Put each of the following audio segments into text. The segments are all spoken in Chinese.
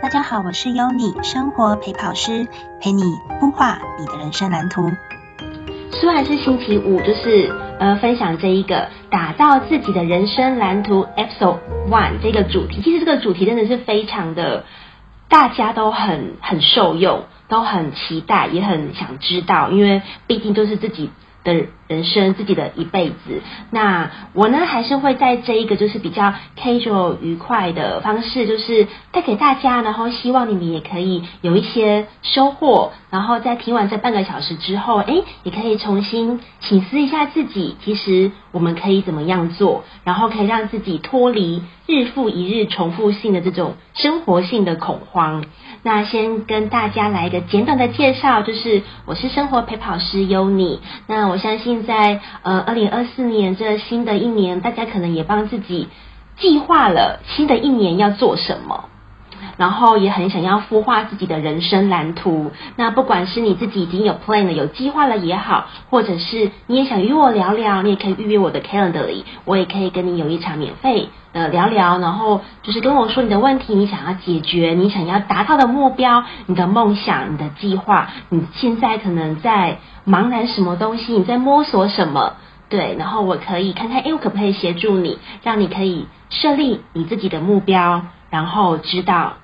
大家好，我是优妮，生活陪跑师，陪你孵化你的人生蓝图。虽然是星期五，就是呃分享这一个打造自己的人生蓝图 Episode One 这个主题。其实这个主题真的是非常的，大家都很很受用，都很期待，也很想知道，因为毕竟都是自己。的人生，自己的一辈子。那我呢，还是会在这一个就是比较 casual 愉快的方式，就是带给大家，然后希望你们也可以有一些收获。然后在听完这半个小时之后，诶，也可以重新省思一下自己，其实我们可以怎么样做，然后可以让自己脱离日复一日重复性的这种生活性的恐慌。那先跟大家来一个简短的介绍，就是我是生活陪跑师优妮。那我相信在呃二零二四年这新的一年，大家可能也帮自己计划了新的一年要做什么。然后也很想要孵化自己的人生蓝图。那不管是你自己已经有 plan 了、有计划了也好，或者是你也想与我聊聊，你也可以预约我的 Calendly，我也可以跟你有一场免费的聊聊。然后就是跟我说你的问题，你想要解决，你想要达到的目标，你的梦想、你的计划，你现在可能在茫然什么东西，你在摸索什么？对，然后我可以看看，哎，我可不可以协助你，让你可以设立你自己的目标，然后知道。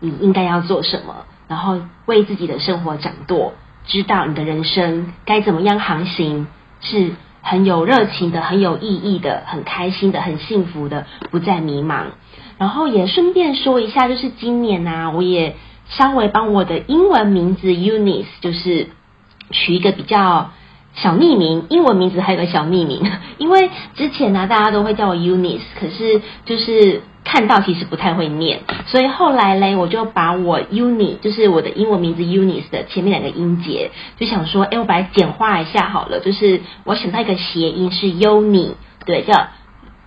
你应该要做什么，然后为自己的生活掌舵，知道你的人生该怎么样航行，是很有热情的、很有意义的、很开心的、很幸福的，不再迷茫。然后也顺便说一下，就是今年呢、啊，我也稍微帮我的英文名字 Unis 就是取一个比较小匿名，英文名字还有个小匿名，因为之前呢、大家都会叫我 Eunice，可是就是。看到其实不太会念，所以后来嘞，我就把我 Uni 就是我的英文名字 Eunice 的前面两个音节，就想说，哎，我把它简化一下好了，就是我想到一个谐音是 Uni，，对，叫。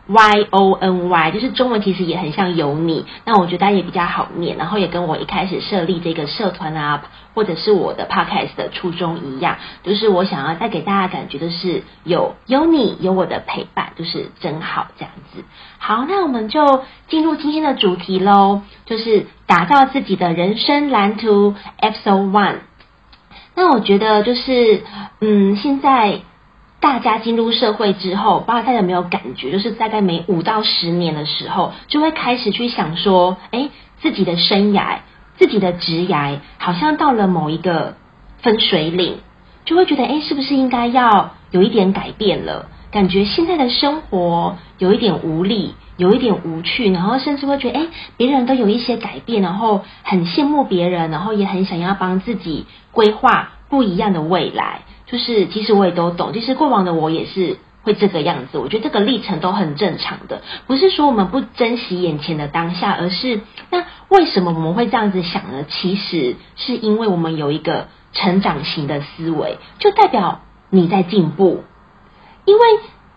Y O N Y 就是中文，其实也很像有你，那我觉得也比较好念，然后也跟我一开始设立这个社团啊，或者是我的 Podcast 的初衷一样，就是我想要带给大家感觉的是有有你有我的陪伴，就是真好这样子。好，那我们就进入今天的主题喽，就是打造自己的人生蓝图 Episode One。那我觉得就是嗯，现在。大家进入社会之后，不知道大家有没有感觉，就是大概每五到十年的时候，就会开始去想说，哎，自己的生涯、自己的职涯，好像到了某一个分水岭，就会觉得，哎，是不是应该要有一点改变了？感觉现在的生活有一点无力，有一点无趣，然后甚至会觉得，哎，别人都有一些改变，然后很羡慕别人，然后也很想要帮自己规划不一样的未来。就是，其实我也都懂。其实过往的我也是会这个样子。我觉得这个历程都很正常的，不是说我们不珍惜眼前的当下，而是那为什么我们会这样子想呢？其实是因为我们有一个成长型的思维，就代表你在进步。因为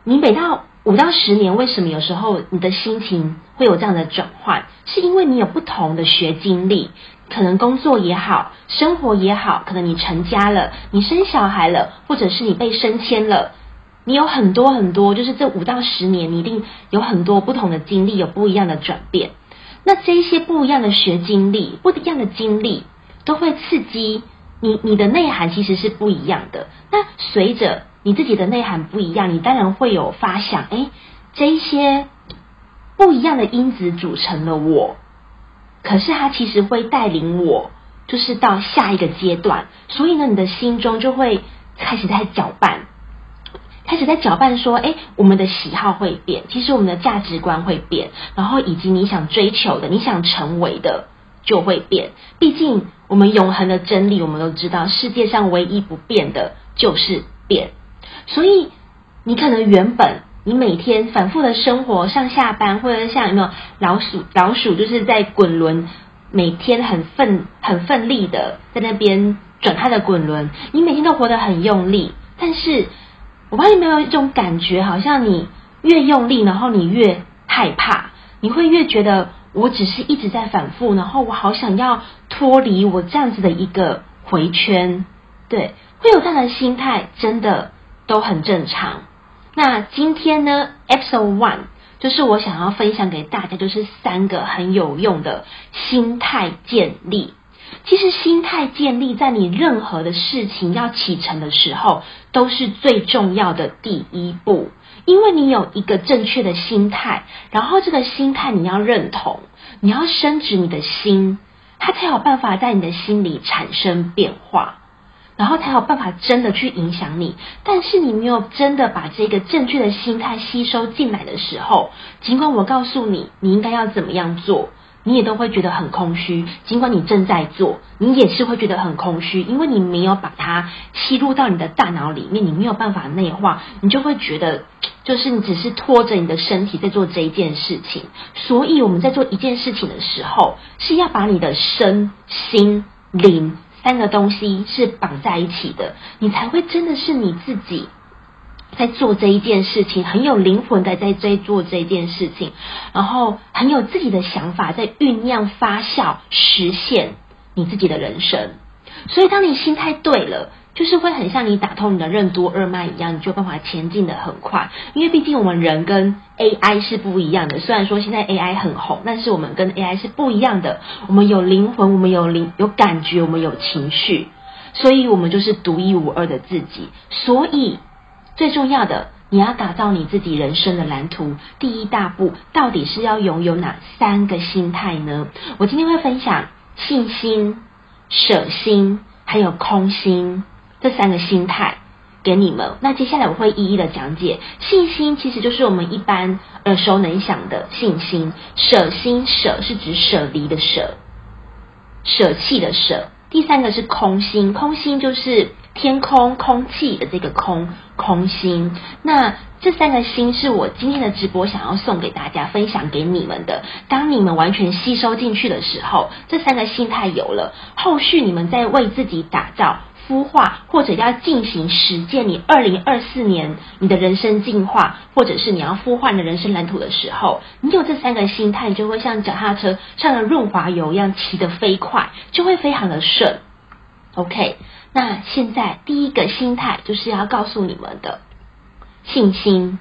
你每到五到十年，为什么有时候你的心情会有这样的转换？是因为你有不同的学经历。可能工作也好，生活也好，可能你成家了，你生小孩了，或者是你被升迁了，你有很多很多，就是这五到十年，你一定有很多不同的经历，有不一样的转变。那这一些不一样的学经历，不一样的经历，都会刺激你，你的内涵其实是不一样的。那随着你自己的内涵不一样，你当然会有发想，诶，这一些不一样的因子组成了我。可是他其实会带领我，就是到下一个阶段，所以呢，你的心中就会开始在搅拌，开始在搅拌说，哎，我们的喜好会变，其实我们的价值观会变，然后以及你想追求的、你想成为的就会变。毕竟我们永恒的真理，我们都知道，世界上唯一不变的就是变。所以你可能原本。你每天反复的生活，上下班，或者像有没有老鼠？老鼠就是在滚轮，每天很奋、很奋力的在那边转它的滚轮。你每天都活得很用力，但是我发现没有一种感觉，好像你越用力，然后你越害怕，你会越觉得我只是一直在反复，然后我好想要脱离我这样子的一个回圈。对，会有这样的心态，真的都很正常。那今天呢，Episode One 就是我想要分享给大家，就是三个很有用的心态建立。其实心态建立在你任何的事情要启程的时候，都是最重要的第一步。因为你有一个正确的心态，然后这个心态你要认同，你要深植你的心，它才有办法在你的心里产生变化，然后才有办法真的去影响你。但是你没有真的把这个正确的心态吸收进来的时候，尽管我告诉你你应该要怎么样做。你也都会觉得很空虚，尽管你正在做，你也是会觉得很空虚，因为你没有把它吸入到你的大脑里面，你没有办法内化，你就会觉得，就是你只是拖着你的身体在做这一件事情。所以我们在做一件事情的时候，是要把你的身心灵三个东西是绑在一起的，你才会真的是你自己。在做这一件事情，很有灵魂的在在做这件事情，然后很有自己的想法在酝酿发酵，实现你自己的人生。所以，当你心态对了，就是会很像你打通你的任督二脉一样，你就办法前进的很快。因为毕竟我们人跟 AI 是不一样的，虽然说现在 AI 很红，但是我们跟 AI 是不一样的。我们有灵魂，我们有灵有感觉，我们有情绪，所以我们就是独一无二的自己。所以。最重要的，你要打造你自己人生的蓝图。第一大步，到底是要拥有哪三个心态呢？我今天会分享信心、舍心，还有空心这三个心态给你们。那接下来我会一一的讲解。信心其实就是我们一般耳熟能详的信心。舍心，舍是指舍离的舍，舍弃的舍。第三个是空心，空心就是。天空、空气的这个空空心，那这三个心是我今天的直播想要送给大家、分享给你们的。当你们完全吸收进去的时候，这三个心态有了，后续你们在为自己打造、孵化，或者要进行实践你二零二四年你的人生进化，或者是你要孵化你的人生蓝图的时候，你有这三个心态，就会像脚踏车上了润滑油一样骑得飞快，就会非常的顺。OK。那现在第一个心态就是要告诉你们的信心。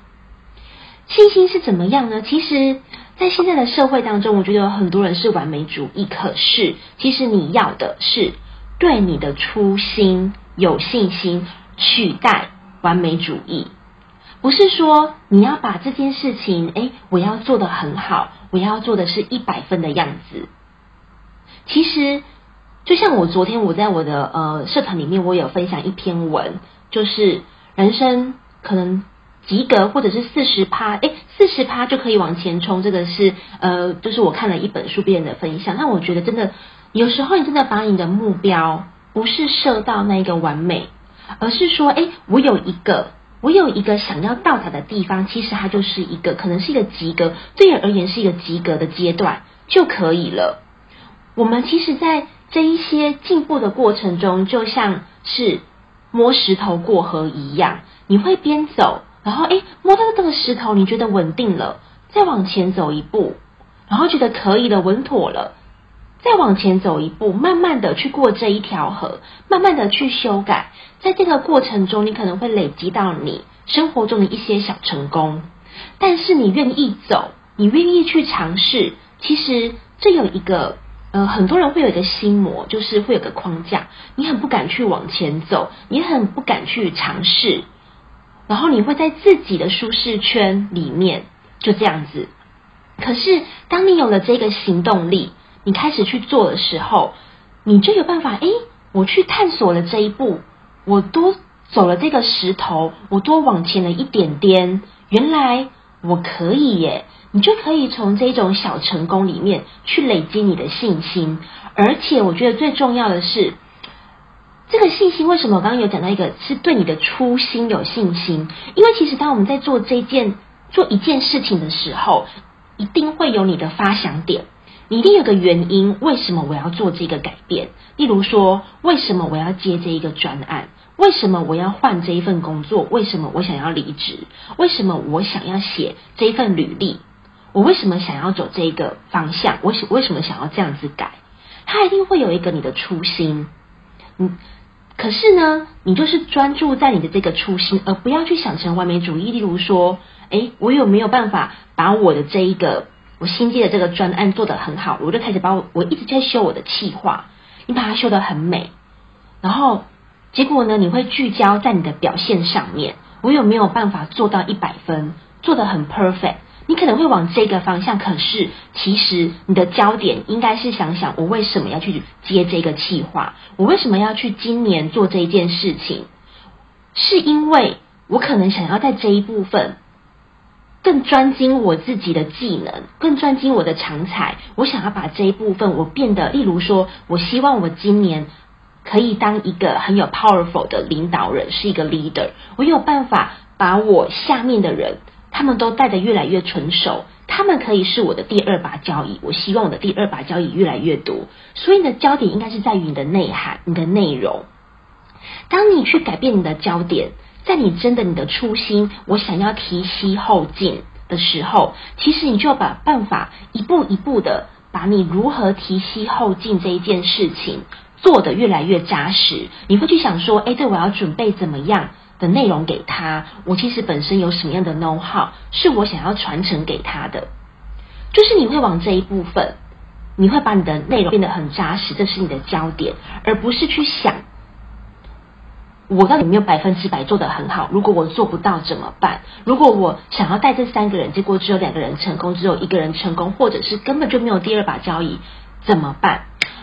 信心是怎么样呢？其实，在现在的社会当中，我觉得有很多人是完美主义。可是，其实你要的是对你的初心有信心，取代完美主义。不是说你要把这件事情，哎，我要做得很好，我要做的是一百分的样子。其实。就像我昨天我在我的呃社团里面，我有分享一篇文，就是人生可能及格或者是四十趴，诶，四十趴就可以往前冲。这个是呃，就是我看了一本书别人的分享，那我觉得真的有时候你真的把你的目标不是设到那个完美，而是说，诶，我有一个我有一个想要到达的地方，其实它就是一个可能是一个及格，对人而言是一个及格的阶段就可以了。我们其实，在这一些进步的过程中，就像是摸石头过河一样，你会边走，然后诶，摸到这个石头，你觉得稳定了，再往前走一步，然后觉得可以了，稳妥了，再往前走一步，慢慢的去过这一条河，慢慢的去修改，在这个过程中，你可能会累积到你生活中的一些小成功，但是你愿意走，你愿意去尝试，其实这有一个。呃，很多人会有一个心魔，就是会有个框架，你很不敢去往前走，你很不敢去尝试，然后你会在自己的舒适圈里面就这样子。可是，当你有了这个行动力，你开始去做的时候，你就有办法，诶，我去探索了这一步，我多走了这个石头，我多往前了一点点，原来我可以耶。你就可以从这种小成功里面去累积你的信心，而且我觉得最重要的是，这个信心为什么我刚刚有讲到一个是对你的初心有信心？因为其实当我们在做这件做一件事情的时候，一定会有你的发想点，你一定有个原因，为什么我要做这个改变？例如说，为什么我要接这一个专案？为什么我要换这一份工作？为什么我想要离职？为什么我想要写这一份履历？我为什么想要走这个方向？我为什么想要这样子改？他一定会有一个你的初心，嗯，可是呢，你就是专注在你的这个初心，而不要去想成完美主义。例如说，诶，我有没有办法把我的这一个我新接的这个专案做得很好？我就开始把我我一直在修我的企划，你把它修得很美，然后结果呢，你会聚焦在你的表现上面，我有没有办法做到一百分，做得很 perfect？你可能会往这个方向，可是其实你的焦点应该是想想，我为什么要去接这个计划？我为什么要去今年做这一件事情？是因为我可能想要在这一部分更专精我自己的技能，更专精我的长才。我想要把这一部分我变得，例如说，我希望我今年可以当一个很有 powerful 的领导人，是一个 leader。我有办法把我下面的人。他们都带得越来越成熟，他们可以是我的第二把交椅。我希望我的第二把交椅越来越多，所以呢，焦点应该是在于你的内涵、你的内容。当你去改变你的焦点，在你真的你的初心，我想要提膝后进的时候，其实你就要把办法一步一步的把你如何提膝后进这一件事情做得越来越扎实。你会去想说，哎，这，我要准备怎么样？的内容给他，我其实本身有什么样的 know how 是我想要传承给他的，就是你会往这一部分，你会把你的内容变得很扎实，这是你的焦点，而不是去想我到底没有百分之百做得很好。如果我做不到怎么办？如果我想要带这三个人，结果只有两个人成功，只有一个人成功，或者是根本就没有第二把交椅，怎么办？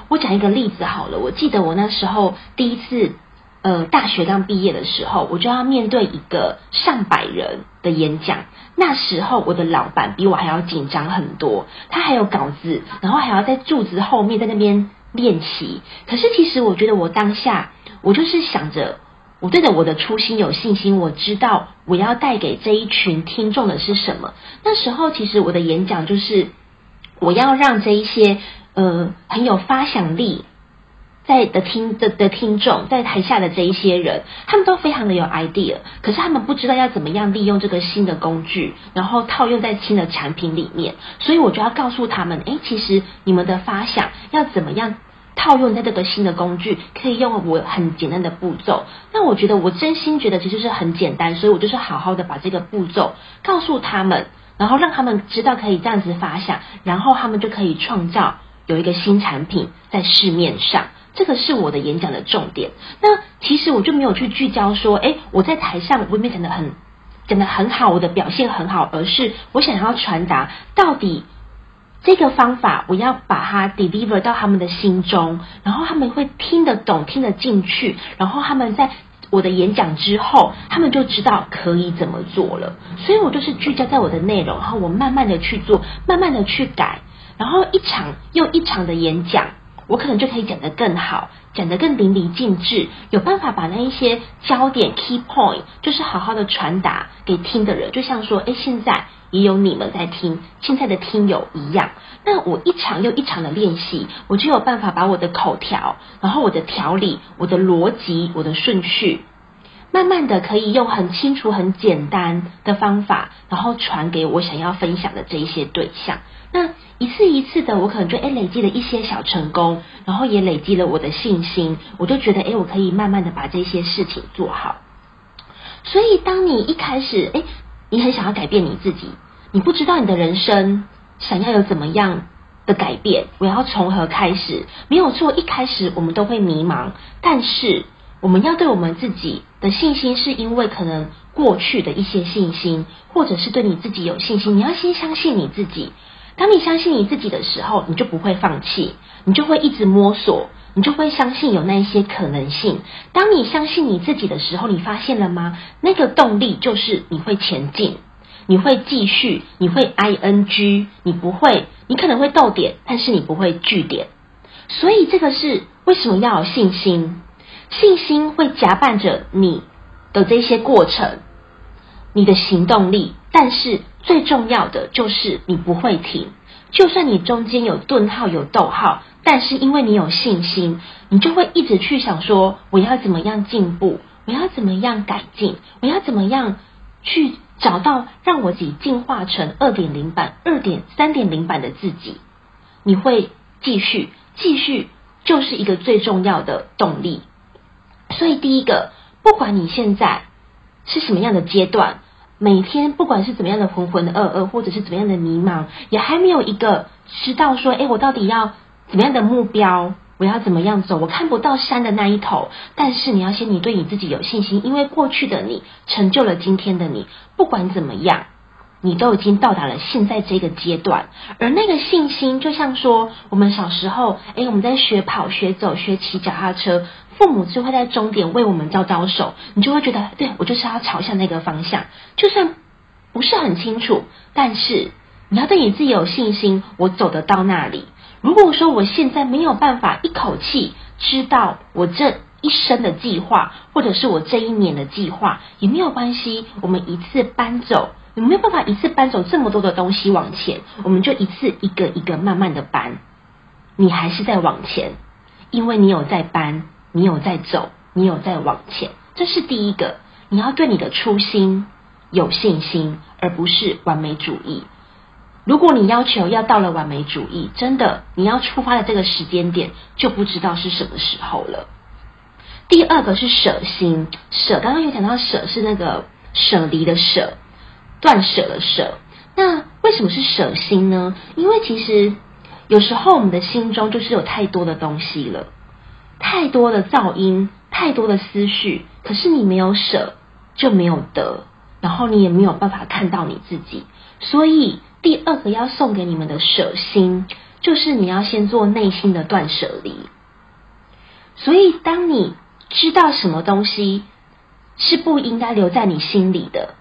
我讲一个例子好了，我记得我那时候第一次。呃，大学刚毕业的时候，我就要面对一个上百人的演讲。那时候，我的老板比我还要紧张很多，他还有稿子，然后还要在柱子后面在那边练习。可是，其实我觉得我当下，我就是想着，我对着我的初心有信心，我知道我要带给这一群听众的是什么。那时候，其实我的演讲就是，我要让这一些呃很有发想力。在的听的的听众，在台下的这一些人，他们都非常的有 idea，可是他们不知道要怎么样利用这个新的工具，然后套用在新的产品里面。所以我就要告诉他们，诶，其实你们的发想要怎么样套用在这个新的工具，可以用我很简单的步骤。那我觉得我真心觉得其实是很简单，所以我就是好好的把这个步骤告诉他们，然后让他们知道可以这样子发想，然后他们就可以创造有一个新产品在市面上。这个是我的演讲的重点。那其实我就没有去聚焦说，诶，我在台上我没讲得很讲得很好，我的表现很好，而是我想要传达到底这个方法，我要把它 deliver 到他们的心中，然后他们会听得懂、听得进去，然后他们在我的演讲之后，他们就知道可以怎么做了。所以我就是聚焦在我的内容，然后我慢慢的去做，慢慢的去改，然后一场又一场的演讲。我可能就可以讲得更好，讲得更淋漓尽致，有办法把那一些焦点 key point，就是好好的传达给听的人，就像说，诶，现在也有你们在听，现在的听友一样。那我一场又一场的练习，我就有办法把我的口条，然后我的条理、我的逻辑、我的顺序，慢慢的可以用很清楚、很简单的方法，然后传给我想要分享的这一些对象。那一次一次的，我可能就诶累积了一些小成功，然后也累积了我的信心，我就觉得诶我可以慢慢的把这些事情做好。所以，当你一开始诶你很想要改变你自己，你不知道你的人生想要有怎么样的改变，我要从何开始？没有错，一开始我们都会迷茫，但是我们要对我们自己的信心，是因为可能过去的一些信心，或者是对你自己有信心，你要先相信你自己。当你相信你自己的时候，你就不会放弃，你就会一直摸索，你就会相信有那一些可能性。当你相信你自己的时候，你发现了吗？那个动力就是你会前进，你会继续，你会 ing，你不会，你可能会逗点，但是你不会句点。所以这个是为什么要有信心？信心会夹伴着你的这些过程，你的行动力，但是。最重要的就是你不会停，就算你中间有顿号、有逗号，但是因为你有信心，你就会一直去想说，我要怎么样进步，我要怎么样改进，我要怎么样去找到让我自己进化成二点零版、二点三点零版的自己。你会继续、继续，就是一个最重要的动力。所以第一个，不管你现在是什么样的阶段。每天不管是怎么样的浑浑噩噩，或者是怎么样的迷茫，也还没有一个知道说，哎，我到底要怎么样的目标？我要怎么样走？我看不到山的那一头。但是你要先，你对你自己有信心，因为过去的你成就了今天的你。不管怎么样，你都已经到达了现在这个阶段。而那个信心，就像说我们小时候，哎，我们在学跑、学走、学骑脚踏车，父母就会在终点为我们招招手，你就会觉得，对，我就是要朝向那个方向。就算不是很清楚，但是你要对你自己有信心，我走得到那里。如果说我现在没有办法一口气知道我这一生的计划，或者是我这一年的计划，也没有关系。我们一次搬走，你没有办法一次搬走这么多的东西往前，我们就一次一个一个慢慢的搬。你还是在往前，因为你有在搬，你有在走，你有在往前。这是第一个，你要对你的初心有信心，而不是完美主义。如果你要求要到了完美主义，真的你要出发的这个时间点就不知道是什么时候了。第二个是舍心，舍刚刚有讲到舍是那个舍离的舍，断舍的舍。那为什么是舍心呢？因为其实有时候我们的心中就是有太多的东西了，太多的噪音，太多的思绪，可是你没有舍就没有得，然后你也没有办法看到你自己，所以。第二个要送给你们的舍心，就是你要先做内心的断舍离。所以，当你知道什么东西是不应该留在你心里的，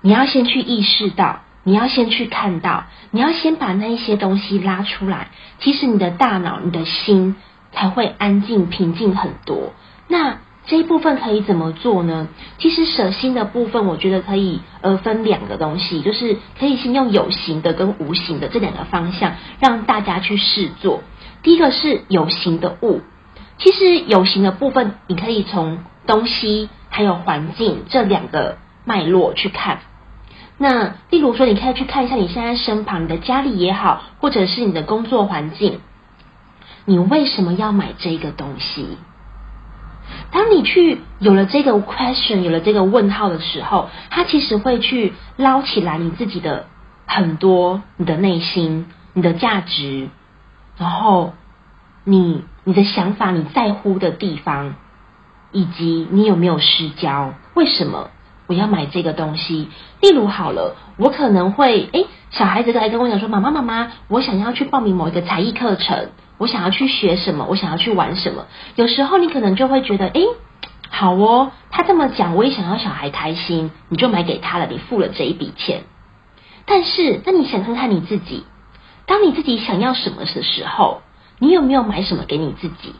你要先去意识到，你要先去看到，你要先把那一些东西拉出来。其实，你的大脑、你的心才会安静、平静很多。那。这一部分可以怎么做呢？其实舍心的部分，我觉得可以呃分两个东西，就是可以先用有形的跟无形的这两个方向让大家去试做。第一个是有形的物，其实有形的部分，你可以从东西还有环境这两个脉络去看。那例如说，你可以去看一下你现在身旁的家里也好，或者是你的工作环境，你为什么要买这个东西？当你去有了这个 question，有了这个问号的时候，它其实会去捞起来你自己的很多你的内心、你的价值，然后你你的想法、你在乎的地方，以及你有没有失焦？为什么我要买这个东西？例如好了，我可能会诶，小孩子来跟我讲说：“妈妈妈妈，我想要去报名某一个才艺课程。”我想要去学什么？我想要去玩什么？有时候你可能就会觉得，诶，好哦，他这么讲，我也想要小孩开心，你就买给他了，你付了这一笔钱。但是，那你想看看你自己，当你自己想要什么的时候，你有没有买什么给你自己？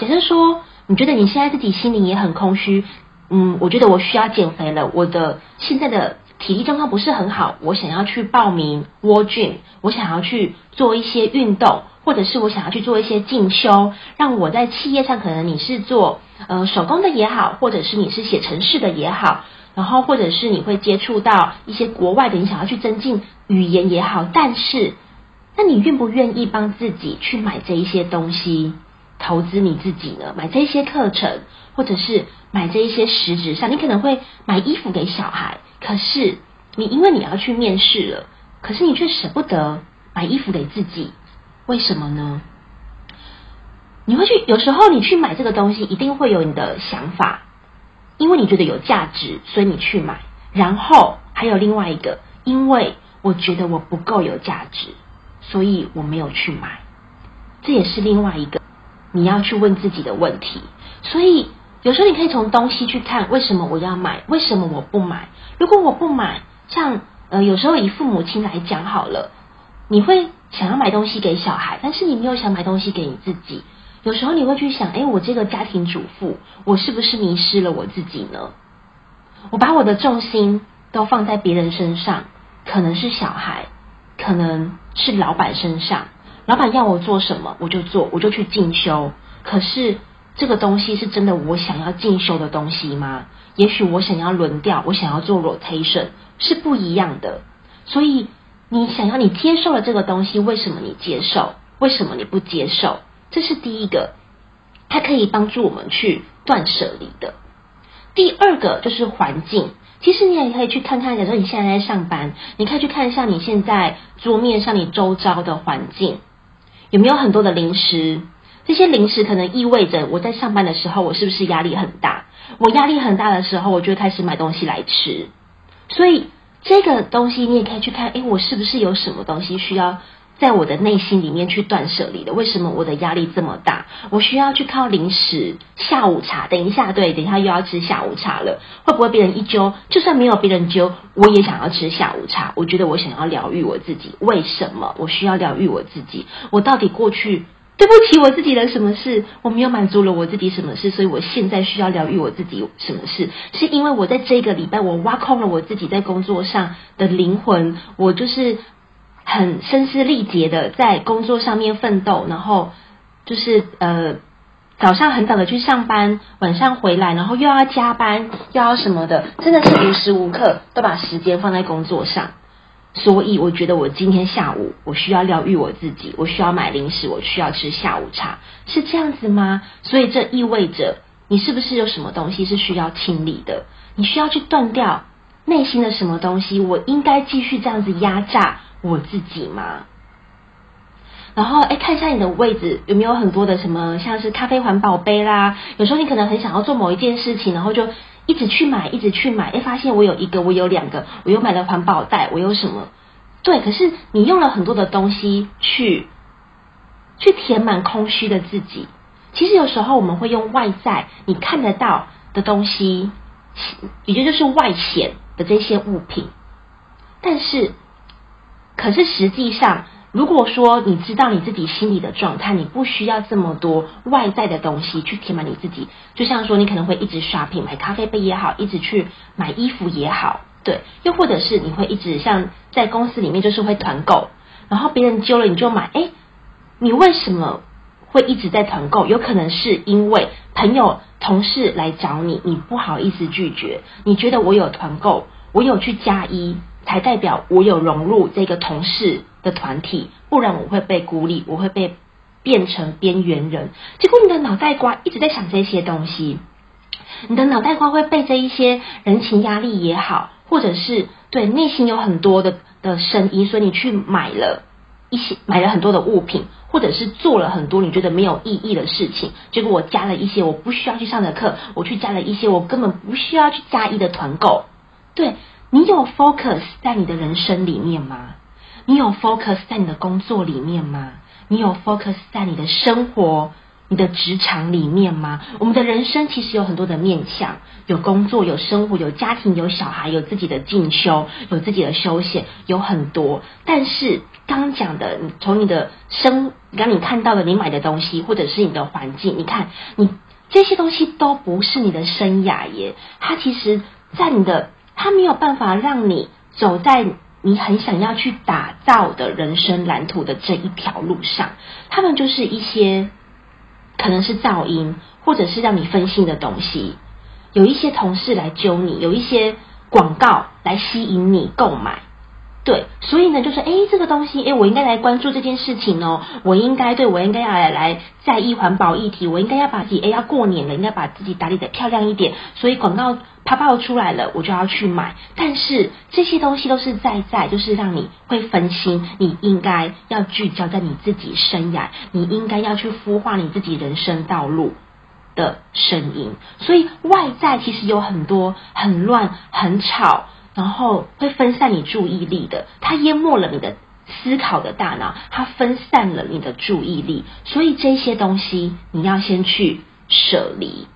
假设说，你觉得你现在自己心里也很空虚，嗯，我觉得我需要减肥了，我的现在的体力状况不是很好，我想要去报名 War Gym，我想要去做一些运动。或者是我想要去做一些进修，让我在企业上，可能你是做呃手工的也好，或者是你是写程式的也好，然后或者是你会接触到一些国外的，你想要去增进语言也好，但是那你愿不愿意帮自己去买这一些东西，投资你自己呢？买这一些课程，或者是买这一些实质上，你可能会买衣服给小孩，可是你因为你要去面试了，可是你却舍不得买衣服给自己。为什么呢？你会去，有时候你去买这个东西，一定会有你的想法，因为你觉得有价值，所以你去买。然后还有另外一个，因为我觉得我不够有价值，所以我没有去买。这也是另外一个你要去问自己的问题。所以有时候你可以从东西去看，为什么我要买？为什么我不买？如果我不买，像呃，有时候以父母亲来讲好了，你会。想要买东西给小孩，但是你没有想买东西给你自己。有时候你会去想，诶，我这个家庭主妇，我是不是迷失了我自己呢？我把我的重心都放在别人身上，可能是小孩，可能是老板身上。老板要我做什么，我就做，我就去进修。可是这个东西是真的我想要进修的东西吗？也许我想要轮调，我想要做 rotation，是不一样的。所以。你想要你接受了这个东西，为什么你接受？为什么你不接受？这是第一个，它可以帮助我们去断舍离的。第二个就是环境，其实你也可以去看看，假如你现在在上班，你可以去看一下你现在桌面上你周遭的环境有没有很多的零食。这些零食可能意味着我在上班的时候，我是不是压力很大？我压力很大的时候，我就开始买东西来吃。所以这个东西你也可以去看，诶，我是不是有什么东西需要在我的内心里面去断舍离的？为什么我的压力这么大？我需要去靠零食、下午茶。等一下，对，等一下又要吃下午茶了。会不会别人一揪，就算没有别人揪，我也想要吃下午茶？我觉得我想要疗愈我自己。为什么我需要疗愈我自己？我到底过去？对不起，我自己的什么事？我没有满足了我自己什么事？所以我现在需要疗愈我自己什么事？是因为我在这个礼拜我挖空了我自己在工作上的灵魂，我就是很声嘶力竭的在工作上面奋斗，然后就是呃早上很早的去上班，晚上回来，然后又要加班，又要什么的，真的是无时无刻都把时间放在工作上。所以我觉得我今天下午我需要疗愈我自己，我需要买零食，我需要吃下午茶，是这样子吗？所以这意味着你是不是有什么东西是需要清理的？你需要去断掉内心的什么东西？我应该继续这样子压榨我自己吗？然后哎，看一下你的位置有没有很多的什么，像是咖啡环保杯啦。有时候你可能很想要做某一件事情，然后就。一直去买，一直去买，哎，发现我有一个，我有两个，我又买了环保袋，我有什么？对，可是你用了很多的东西去去填满空虚的自己。其实有时候我们会用外在你看得到的东西，也就就是外显的这些物品，但是，可是实际上。如果说你知道你自己心里的状态，你不需要这么多外在的东西去填满你自己。就像说，你可能会一直 shopping，买咖啡杯也好，一直去买衣服也好，对。又或者是你会一直像在公司里面就是会团购，然后别人揪了你就买。诶，你为什么会一直在团购？有可能是因为朋友、同事来找你，你不好意思拒绝。你觉得我有团购，我有去加一，才代表我有融入这个同事的团体，不然我会被孤立，我会被变成边缘人。结果你的脑袋瓜一直在想这些东西，你的脑袋瓜会被这一些人情压力也好，或者是对内心有很多的的声音，所以你去买了一些买了很多的物品，或者是做了很多你觉得没有意义的事情。结果我加了一些我不需要去上的课，我去加了一些我根本不需要去加一的团购。对，你有 focus 在你的人生里面吗？你有 focus 在你的工作里面吗？你有 focus 在你的生活、你的职场里面吗？我们的人生其实有很多的面向，有工作、有生活、有家庭、有小孩、有自己的进修、有自己的休闲，有很多。但是刚刚讲的，你从你的生，刚你看到的，你买的东西，或者是你的环境，你看你这些东西都不是你的生涯耶。它其实，在你的，它没有办法让你走在。你很想要去打造的人生蓝图的这一条路上，他们就是一些可能是噪音，或者是让你分心的东西。有一些同事来揪你，有一些广告来吸引你购买。对，所以呢，就是哎，这个东西，哎，我应该来关注这件事情哦。我应该对我应该要来在意环保议题，我应该要把自己，哎，要过年了，应该把自己打理得漂亮一点。所以广告啪啪出来了，我就要去买。但是这些东西都是在在，就是让你会分心。你应该要聚焦在你自己生涯，你应该要去孵化你自己人生道路的声音。所以外在其实有很多很乱、很吵。然后会分散你注意力的，它淹没了你的思考的大脑，它分散了你的注意力，所以这些东西你要先去舍离。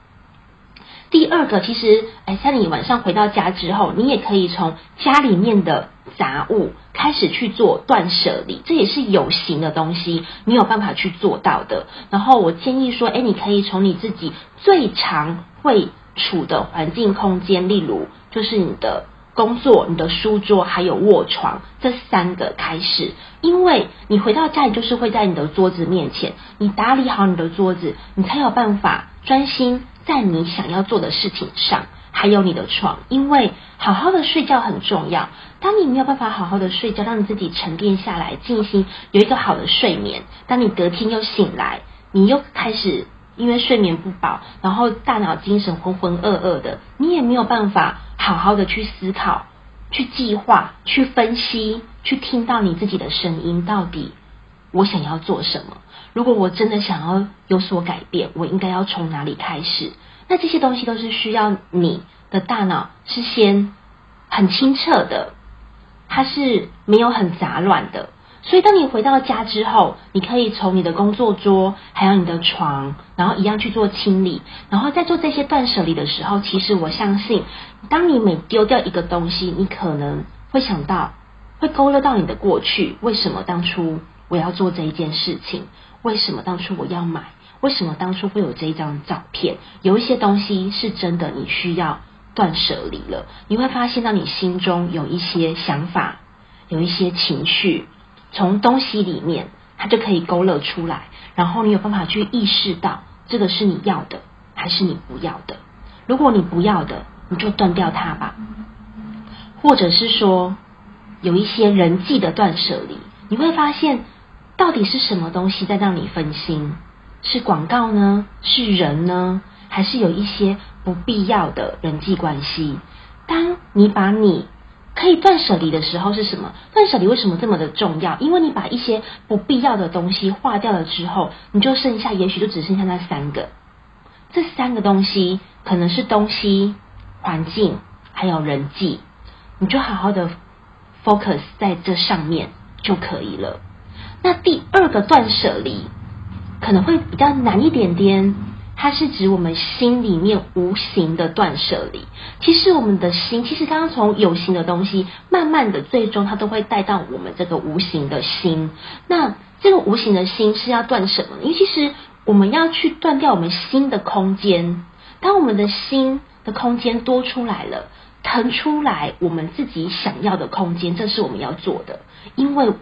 第二个，其实，哎，像你晚上回到家之后，你也可以从家里面的杂物开始去做断舍离，这也是有形的东西，你有办法去做到的。然后我建议说，哎，你可以从你自己最常会处的环境空间，例如就是你的。工作、你的书桌还有卧床这三个开始，因为你回到家里就是会在你的桌子面前，你打理好你的桌子，你才有办法专心在你想要做的事情上，还有你的床，因为好好的睡觉很重要。当你没有办法好好的睡觉，让你自己沉淀下来，进行有一个好的睡眠，当你隔天又醒来，你又开始因为睡眠不饱，然后大脑精神浑浑噩噩的，你也没有办法好好的去思考、去计划、去分析、去听到你自己的声音，到底我想要做什么？如果我真的想要有所改变，我应该要从哪里开始？那这些东西都是需要你的大脑是先很清澈的，它是没有很杂乱的。所以，当你回到家之后，你可以从你的工作桌，还有你的床，然后一样去做清理，然后在做这些断舍离的时候，其实我相信，当你每丢掉一个东西，你可能会想到，会勾勒到你的过去。为什么当初我要做这一件事情？为什么当初我要买？为什么当初会有这一张照片？有一些东西是真的，你需要断舍离了。你会发现到你心中有一些想法，有一些情绪。从东西里面，它就可以勾勒出来，然后你有办法去意识到这个是你要的还是你不要的。如果你不要的，你就断掉它吧。或者是说，有一些人际的断舍离，你会发现到底是什么东西在让你分心？是广告呢？是人呢？还是有一些不必要的人际关系？当你把你可以断舍离的时候是什么？断舍离为什么这么的重要？因为你把一些不必要的东西划掉了之后，你就剩下，也许就只剩下那三个。这三个东西可能是东西、环境还有人际，你就好好的 focus 在这上面就可以了。那第二个断舍离可能会比较难一点点。它是指我们心里面无形的断舍离。其实我们的心，其实刚刚从有形的东西，慢慢的，最终它都会带到我们这个无形的心。那这个无形的心是要断什么呢？因为其实我们要去断掉我们心的空间。当我们的心的空间多出来了，腾出来我们自己想要的空间，这是我们要做的。因为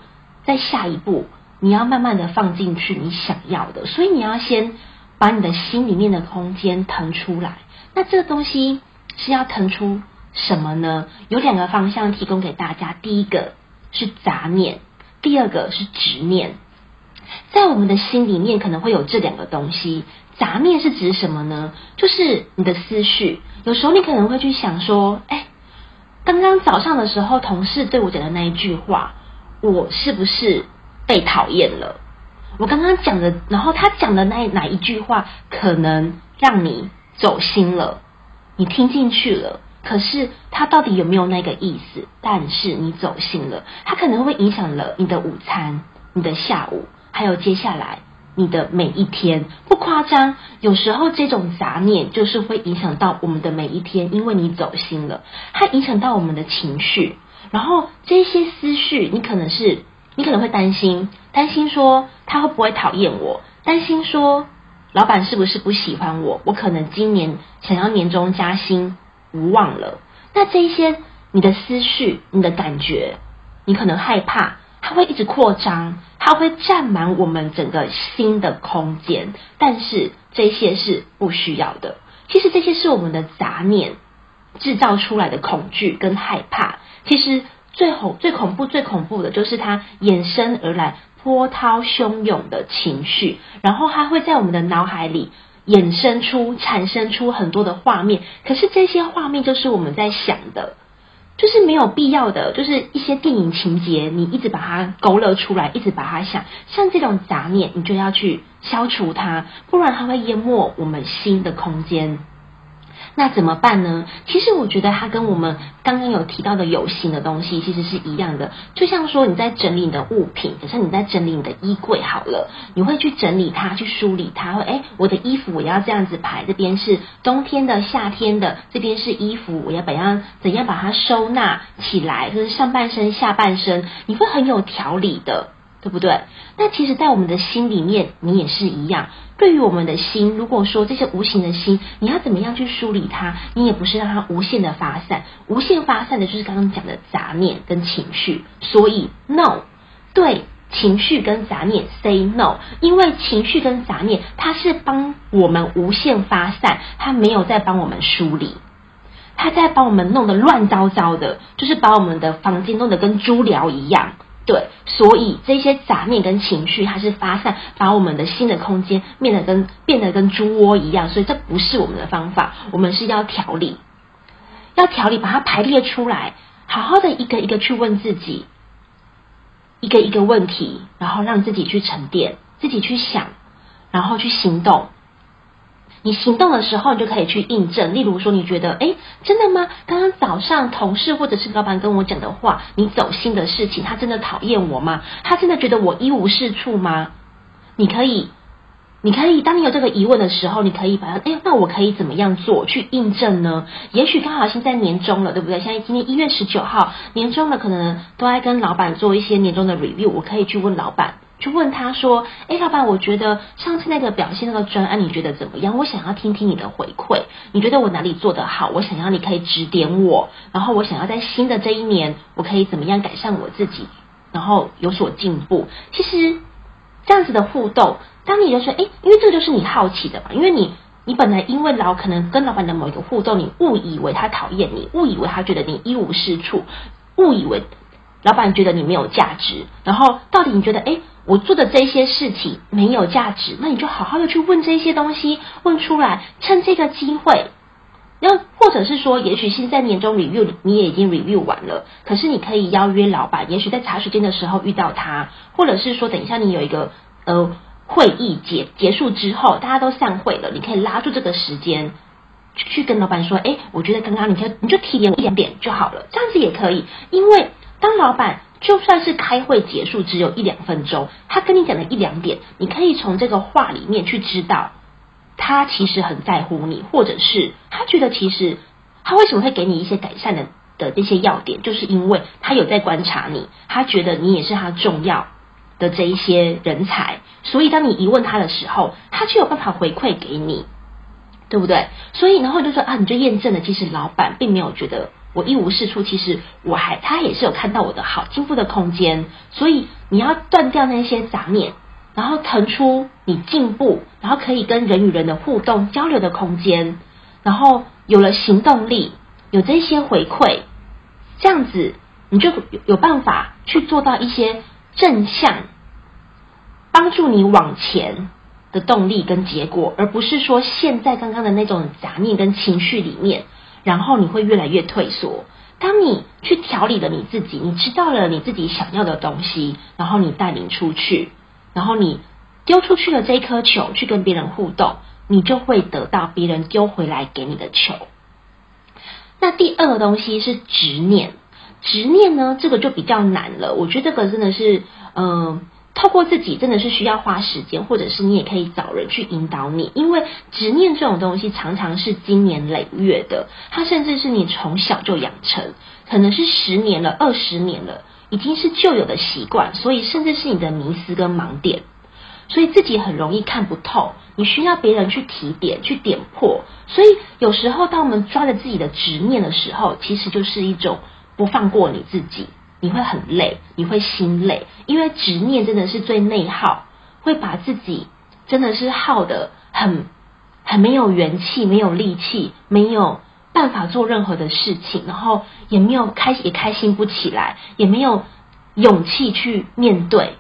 在下一步，你要慢慢的放进去你想要的，所以你要先。把你的心里面的空间腾出来，那这个东西是要腾出什么呢？有两个方向提供给大家，第一个是杂念，第二个是执念。在我们的心里面可能会有这两个东西。杂念是指什么呢？就是你的思绪。有时候你可能会去想说，哎，刚刚早上的时候同事对我讲的那一句话，我是不是被讨厌了？我刚刚讲的，然后他讲的那哪一句话，可能让你走心了，你听进去了，可是他到底有没有那个意思？但是你走心了，他可能会影响了你的午餐、你的下午，还有接下来你的每一天。不夸张，有时候这种杂念就是会影响到我们的每一天，因为你走心了，它影响到我们的情绪，然后这些思绪，你可能是。你可能会担心，担心说他会不会讨厌我，担心说老板是不是不喜欢我，我可能今年想要年终加薪无望了。那这一些你的思绪、你的感觉，你可能害怕，它会一直扩张，它会占满我们整个心的空间。但是这些是不需要的。其实这些是我们的杂念制造出来的恐惧跟害怕。其实。最恐、最恐怖、最恐怖的就是它衍生而来波涛汹涌的情绪，然后它会在我们的脑海里衍生出、产生出很多的画面。可是这些画面就是我们在想的，就是没有必要的，就是一些电影情节，你一直把它勾勒出来，一直把它想。像这种杂念，你就要去消除它，不然它会淹没我们心的空间。那怎么办呢？其实我觉得它跟我们刚刚有提到的有形的东西其实是一样的。就像说你在整理你的物品，可是你在整理你的衣柜好了，你会去整理它，去梳理它，会诶，我的衣服我要这样子排，这边是冬天的、夏天的，这边是衣服，我要怎样怎样把它收纳起来，就是上半身、下半身，你会很有条理的。对不对？那其实，在我们的心里面，你也是一样。对于我们的心，如果说这些无形的心，你要怎么样去梳理它？你也不是让它无限的发散，无限发散的就是刚刚讲的杂念跟情绪。所以，no，对情绪跟杂念 say no，因为情绪跟杂念，它是帮我们无限发散，它没有在帮我们梳理，它在帮我们弄得乱糟糟的，就是把我们的房间弄得跟猪寮一样。对，所以这些杂念跟情绪，它是发散，把我们的心的空间变得跟变得跟猪窝一样，所以这不是我们的方法，我们是要调理，要调理，把它排列出来，好好的一个一个去问自己，一个一个问题，然后让自己去沉淀，自己去想，然后去行动。你行动的时候，你就可以去印证。例如说，你觉得，哎，真的吗？刚刚早上同事或者是老板跟我讲的话，你走心的事情，他真的讨厌我吗？他真的觉得我一无是处吗？你可以，你可以，当你有这个疑问的时候，你可以把它，哎，那我可以怎么样做去印证呢？也许刚好现在年终了，对不对？现在今天一月十九号，年终了，可能都在跟老板做一些年终的 review，我可以去问老板。去问他说：“哎，老板，我觉得上次那个表现那个专案，你觉得怎么样？我想要听听你的回馈。你觉得我哪里做得好？我想要你可以指点我。然后我想要在新的这一年，我可以怎么样改善我自己，然后有所进步。其实这样子的互动，当你就说，哎，因为这个就是你好奇的嘛。因为你你本来因为老可能跟老板的某一个互动，你误以为他讨厌你，误以为他觉得你一无是处，误以为老板觉得你没有价值。然后到底你觉得，哎？”我做的这些事情没有价值，那你就好好的去问这些东西，问出来，趁这个机会，那或者是说，也许现在年终 review 你也已经 review 完了，可是你可以邀约老板，也许在茶水间的时候遇到他，或者是说，等一下你有一个呃会议结结束之后，大家都散会了，你可以拉住这个时间去跟老板说，哎，我觉得刚刚你就你就提点我一点点就好了，这样子也可以，因为当老板。就算是开会结束只有一两分钟，他跟你讲了一两点，你可以从这个话里面去知道，他其实很在乎你，或者是他觉得其实他为什么会给你一些改善的的这些要点，就是因为他有在观察你，他觉得你也是他重要的这一些人才，所以当你一问他的时候，他就有办法回馈给你，对不对？所以然后就说啊，你就验证了，其实老板并没有觉得。我一无是处，其实我还他也是有看到我的好进步的空间，所以你要断掉那些杂念，然后腾出你进步，然后可以跟人与人的互动交流的空间，然后有了行动力，有这些回馈，这样子你就有有办法去做到一些正向，帮助你往前的动力跟结果，而不是说陷在刚刚的那种杂念跟情绪里面。然后你会越来越退缩。当你去调理了你自己，你知道了你自己想要的东西，然后你带领出去，然后你丢出去了这一颗球去跟别人互动，你就会得到别人丢回来给你的球。那第二个东西是执念，执念呢，这个就比较难了。我觉得这个真的是，嗯、透过自己真的是需要花时间，或者是你也可以找人去引导你，因为执念这种东西常常是经年累月的，它甚至是你从小就养成，可能是十年了、二十年了，已经是旧有的习惯，所以甚至是你的迷思跟盲点，所以自己很容易看不透，你需要别人去提点、去点破，所以有时候当我们抓着自己的执念的时候，其实就是一种不放过你自己。你会很累，你会心累，因为执念真的是最内耗，会把自己真的是耗得很很没有元气，没有力气，没有办法做任何的事情，然后也没有开也开心不起来，也没有勇气去面对，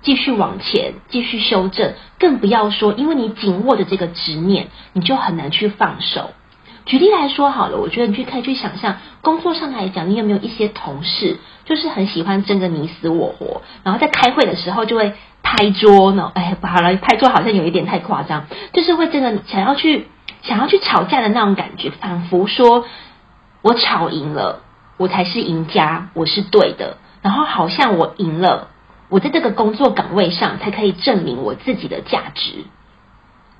继续往前，继续修正，更不要说，因为你紧握着这个执念，你就很难去放手。举例来说好了，我觉得你去可以去想象，工作上来讲，你有没有一些同事，就是很喜欢争个你死我活，然后在开会的时候就会拍桌呢？哎，不好了，拍桌好像有一点太夸张，就是会真的想要去想要去吵架的那种感觉，仿佛说我吵赢了，我才是赢家，我是对的，然后好像我赢了，我在这个工作岗位上才可以证明我自己的价值，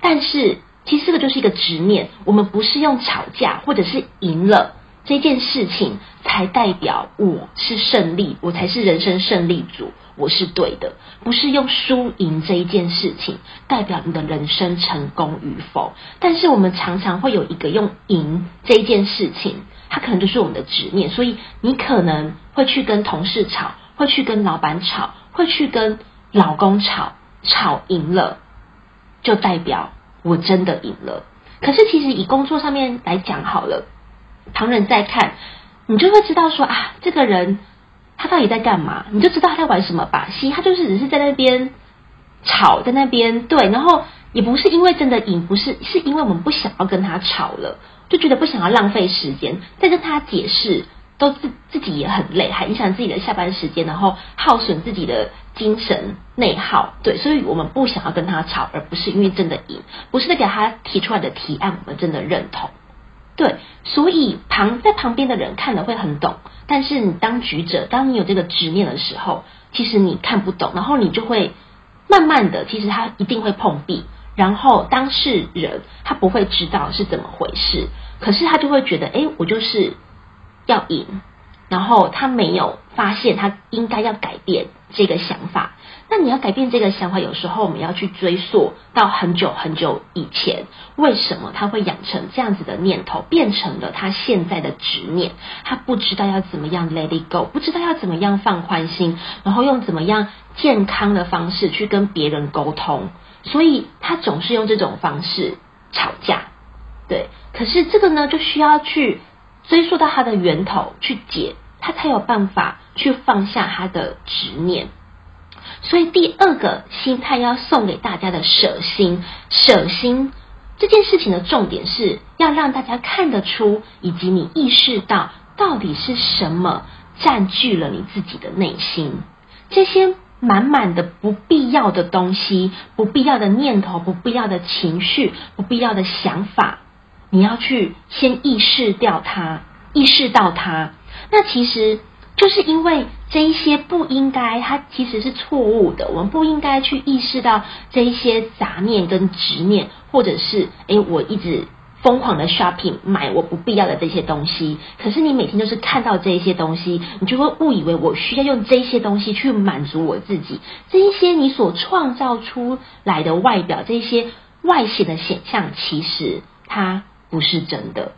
但是。其实这个就是一个执念，我们不是用吵架或者是赢了这件事情才代表我是胜利，我才是人生胜利组，我是对的，不是用输赢这一件事情代表你的人生成功与否。但是我们常常会有一个用赢这一件事情，它可能就是我们的执念，所以你可能会去跟同事吵，会去跟老板吵，会去跟老公吵，吵赢了就代表。我真的赢了，可是其实以工作上面来讲好了，旁人在看，你就会知道说啊，这个人他到底在干嘛，你就知道他在玩什么把戏。他就是只是在那边吵，在那边对，然后也不是因为真的赢，不是，是因为我们不想要跟他吵了，就觉得不想要浪费时间再跟他解释。都自自己也很累，还影响自己的下班时间，然后耗损自己的精神内耗。对，所以我们不想要跟他吵，而不是因为真的赢，不是给他提出来的提案我们真的认同。对，所以旁在旁边的人看了会很懂，但是你当局者，当你有这个执念的时候，其实你看不懂，然后你就会慢慢的，其实他一定会碰壁，然后当事人他不会知道是怎么回事，可是他就会觉得，哎，我就是。要赢，然后他没有发现他应该要改变这个想法。那你要改变这个想法，有时候我们要去追溯到很久很久以前，为什么他会养成这样子的念头，变成了他现在的执念？他不知道要怎么样 let it go，不知道要怎么样放宽心，然后用怎么样健康的方式去跟别人沟通，所以他总是用这种方式吵架。对，可是这个呢，就需要去。追溯到他的源头去解，他才有办法去放下他的执念。所以第二个心态要送给大家的舍心，舍心这件事情的重点是要让大家看得出，以及你意识到到底是什么占据了你自己的内心，这些满满的不必要的东西、不必要的念头、不必要的情绪、不必要的想法。你要去先意识掉它，意识到它，那其实就是因为这一些不应该，它其实是错误的。我们不应该去意识到这一些杂念跟执念，或者是诶，我一直疯狂的 shopping 买我不必要的这些东西。可是你每天就是看到这一些东西，你就会误以为我需要用这些东西去满足我自己。这一些你所创造出来的外表，这一些外显的显象，其实它。不是真的，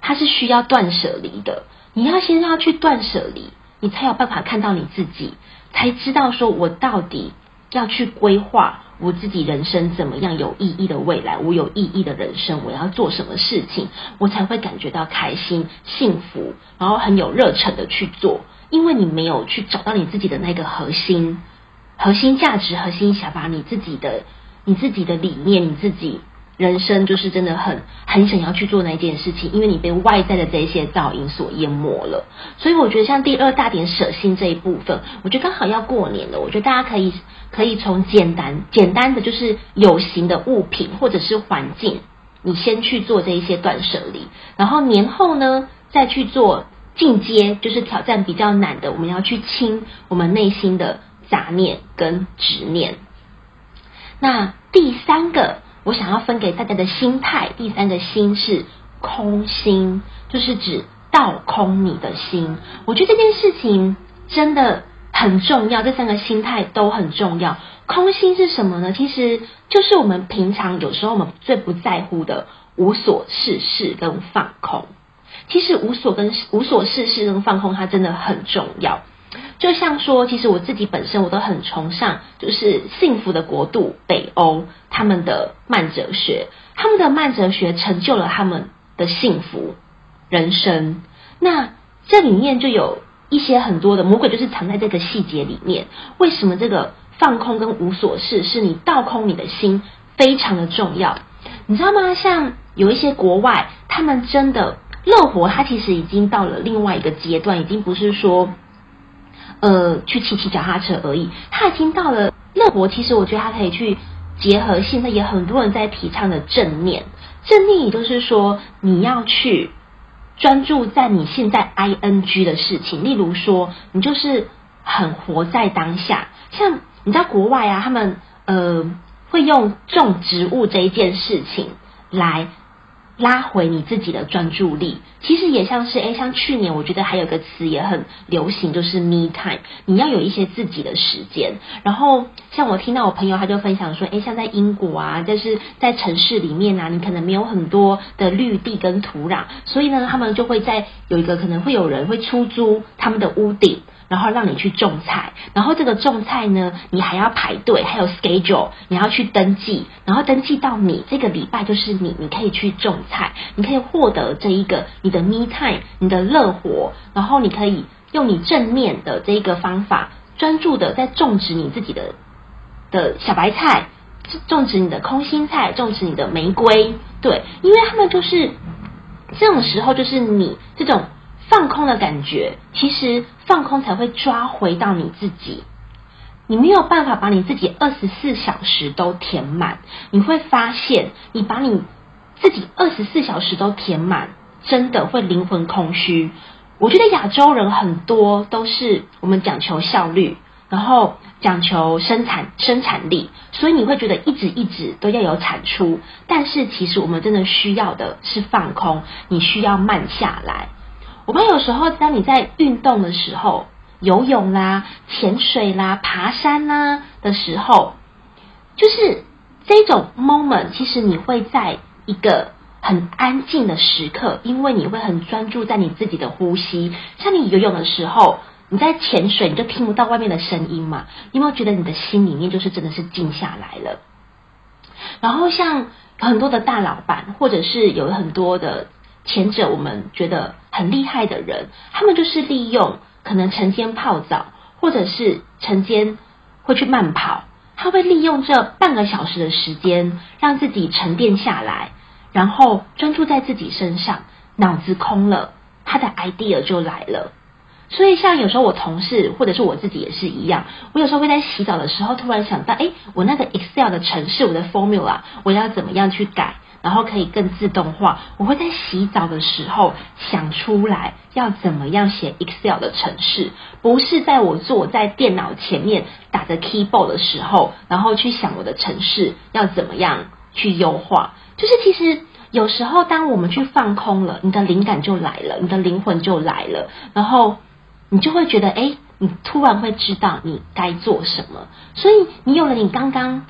它是需要断舍离的。你要先要去断舍离，你才有办法看到你自己，才知道说我到底要去规划我自己人生怎么样有意义的未来，我有意义的人生，我要做什么事情，我才会感觉到开心、幸福，然后很有热忱的去做。因为你没有去找到你自己的那个核心、核心价值、核心想法，你自己的、你自己的理念，你自己。人生就是真的很很想要去做那件事情，因为你被外在的这些噪音所淹没了。所以我觉得像第二大点舍心这一部分，我觉得刚好要过年了，我觉得大家可以可以从简单简单的就是有形的物品或者是环境，你先去做这一些断舍离，然后年后呢再去做进阶，就是挑战比较难的，我们要去清我们内心的杂念跟执念。那第三个。我想要分给大家的心态，第三个心是空心，就是指倒空你的心。我觉得这件事情真的很重要，这三个心态都很重要。空心是什么呢？其实就是我们平常有时候我们最不在乎的无所事事跟放空。其实无所跟无所事事跟放空，它真的很重要。就像说，其实我自己本身我都很崇尚，就是幸福的国度北欧他们的慢哲学，他们的慢哲学成就了他们的幸福人生。那这里面就有一些很多的魔鬼，就是藏在这个细节里面。为什么这个放空跟无所事，是你倒空你的心非常的重要？你知道吗？像有一些国外，他们真的乐活，他其实已经到了另外一个阶段，已经不是说。呃，去骑骑脚踏车而已。他已经到了乐活，其实我觉得他可以去结合现在也很多人在提倡的正念。正念也就是说，你要去专注在你现在 ing 的事情，例如说，你就是很活在当下。像你知道国外啊，他们呃会用种植物这一件事情来。拉回你自己的专注力，其实也像是诶，像去年我觉得还有个词也很流行，就是 me time。你要有一些自己的时间。然后像我听到我朋友他就分享说，诶，像在英国啊，就是在城市里面啊，你可能没有很多的绿地跟土壤，所以呢，他们就会在有一个可能会有人会出租他们的屋顶。然后让你去种菜，然后这个种菜呢，你还要排队，还有 schedule，你要去登记，然后登记到你这个礼拜就是你，你可以去种菜，你可以获得这一个你的 me time，你的乐活，然后你可以用你正面的这一个方法，专注的在种植你自己的的小白菜，种植你的空心菜，种植你的玫瑰，对，因为他们就是这种时候，就是你这种放空的感觉，其实放空才会抓回到你自己。你没有办法把你自己二十四小时都填满，你会发现，你把你自己二十四小时都填满，真的会灵魂空虚。我觉得亚洲人很多都是我们讲求效率，然后讲求生产生产力，所以你会觉得一直一直都要有产出。但是其实我们真的需要的是放空，你需要慢下来。我们有时候当你在运动的时候，游泳啦、潜水啦、爬山啦的时候，就是这种 moment，其实你会在一个很安静的时刻，因为你会很专注在你自己的呼吸。像你游泳的时候，你在潜水，你就听不到外面的声音嘛？你有没有觉得你的心里面就是真的是静下来了？然后像很多的大老板，或者是有很多的前者，我们觉得很厉害的人，他们就是利用可能晨间泡澡，或者是晨间会去慢跑，他会利用这半个小时的时间，让自己沉淀下来。然后专注在自己身上，脑子空了，他的 idea 就来了。所以像有时候我同事或者是我自己也是一样，我有时候会在洗澡的时候突然想到，哎，我那个 Excel 的程式，我的 formula，我要怎么样去改，然后可以更自动化。我会在洗澡的时候想出来要怎么样写 Excel 的程式，不是在我坐在电脑前面打着 keyboard 的时候，然后去想我的程式要怎么样去优化。就是其实有时候，当我们去放空了，你的灵感就来了，你的灵魂就来了，然后你就会觉得，哎，你突然会知道你该做什么。所以你有了你刚刚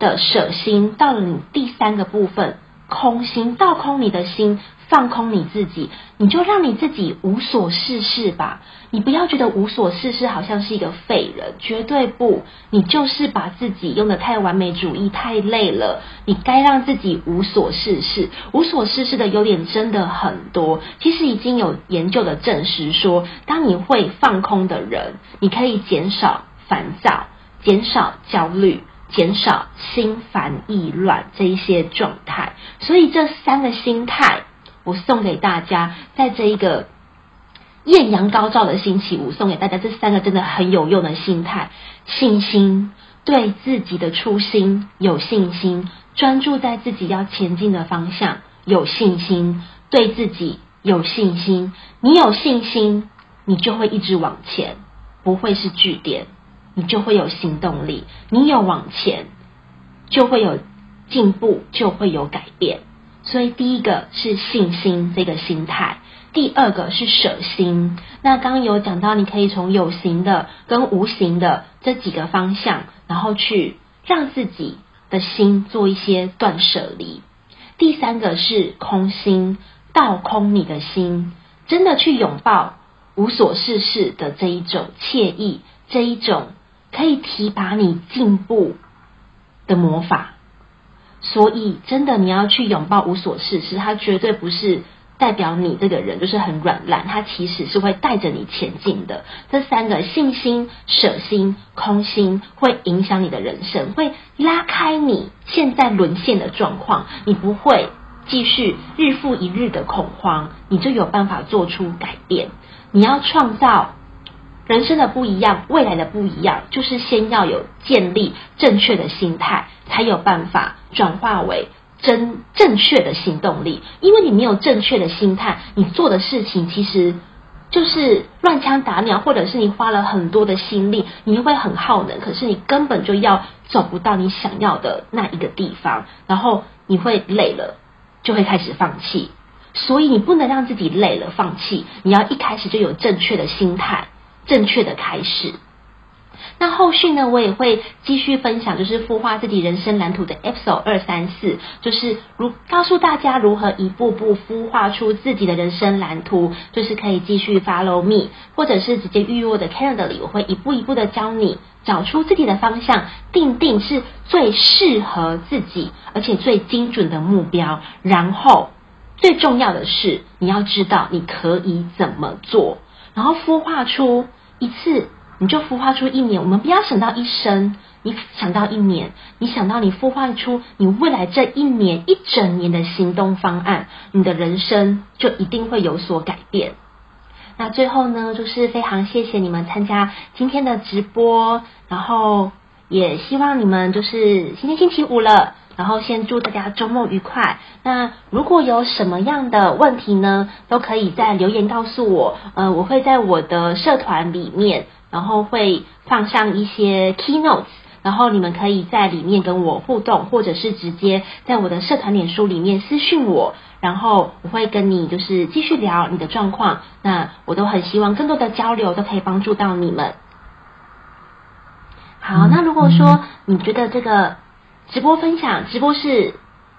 的舍心，到了你第三个部分，空心，倒空你的心。放空你自己，你就让你自己无所事事吧。你不要觉得无所事事好像是一个废人，绝对不。你就是把自己用得太完美主义，太累了。你该让自己无所事事。无所事事的优点真的很多。其实已经有研究的证实说，当你会放空的人，你可以减少烦躁，减少焦虑，减少心烦意乱这一些状态。所以这三个心态。我送给大家，在这一个艳阳高照的星期五，送给大家这三个真的很有用的心态：信心，对自己的初心有信心，专注在自己要前进的方向有信心，对自己有信心。你有信心，你就会一直往前，不会是句点，你就会有行动力。你有往前，就会有进步，就会有改变。所以第一个是信心这个心态，第二个是舍心。那刚刚有讲到，你可以从有形的跟无形的这几个方向，然后去让自己的心做一些断舍离。第三个是空心，倒空你的心，真的去拥抱无所事事的这一种惬意，这一种可以提拔你进步的魔法。所以，真的，你要去拥抱无所事事，它绝对不是代表你这个人就是很软烂，它其实是会带着你前进的。这三个信心、舍心、空心，会影响你的人生，会拉开你现在沦陷的状况，你不会继续日复一日的恐慌，你就有办法做出改变。你要创造。人生的不一样，未来的不一样，就是先要有建立正确的心态，才有办法转化为真正确的行动力。因为你没有正确的心态，你做的事情其实就是乱枪打鸟，或者是你花了很多的心力，你会很耗能，可是你根本就要走不到你想要的那一个地方，然后你会累了，就会开始放弃。所以你不能让自己累了放弃，你要一开始就有正确的心态。正确的开始。那后续呢，我也会继续分享，就是孵化自己人生蓝图的 Episode 二三四，就是如告诉大家如何一步步孵化出自己的人生蓝图，就是可以继续 Follow me，或者是直接预约我的 Calendar 里，我会一步一步的教你找出自己的方向，定定是最适合自己而且最精准的目标，然后最重要的是你要知道你可以怎么做。然后孵化出一次，你就孵化出一年。我们不要想到一生，你想到一年，你想到你孵化出你未来这一年一整年的行动方案，你的人生就一定会有所改变。那最后呢，就是非常谢谢你们参加今天的直播，然后也希望你们就是今天星期五了。然后先祝大家周末愉快。那如果有什么样的问题呢，都可以在留言告诉我。呃，我会在我的社团里面，然后会放上一些 keynotes，然后你们可以在里面跟我互动，或者是直接在我的社团脸书里面私讯我，然后我会跟你就是继续聊你的状况。那我都很希望更多的交流都可以帮助到你们。好，那如果说你觉得这个。直播分享，直播是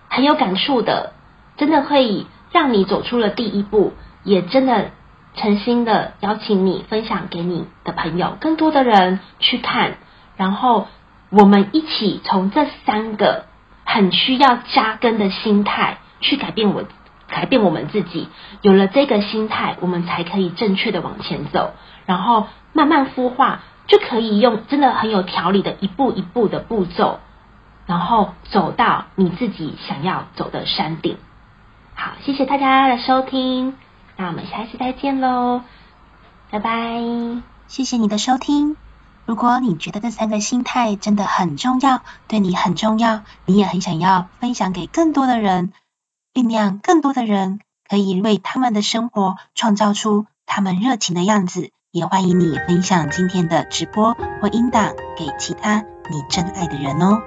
很有感触的，真的会让你走出了第一步，也真的诚心的邀请你分享给你的朋友，更多的人去看，然后我们一起从这三个很需要扎根的心态去改变我，改变我们自己。有了这个心态，我们才可以正确的往前走，然后慢慢孵化，就可以用真的很有条理的一步一步的步骤。然后走到你自己想要走的山顶。好，谢谢大家的收听，那我们下一次再见喽，拜拜。谢谢你的收听。如果你觉得这三个心态真的很重要，对你很重要，你也很想要分享给更多的人，酝酿更多的人可以为他们的生活创造出他们热情的样子，也欢迎你分享今天的直播或音档给其他你真爱的人哦。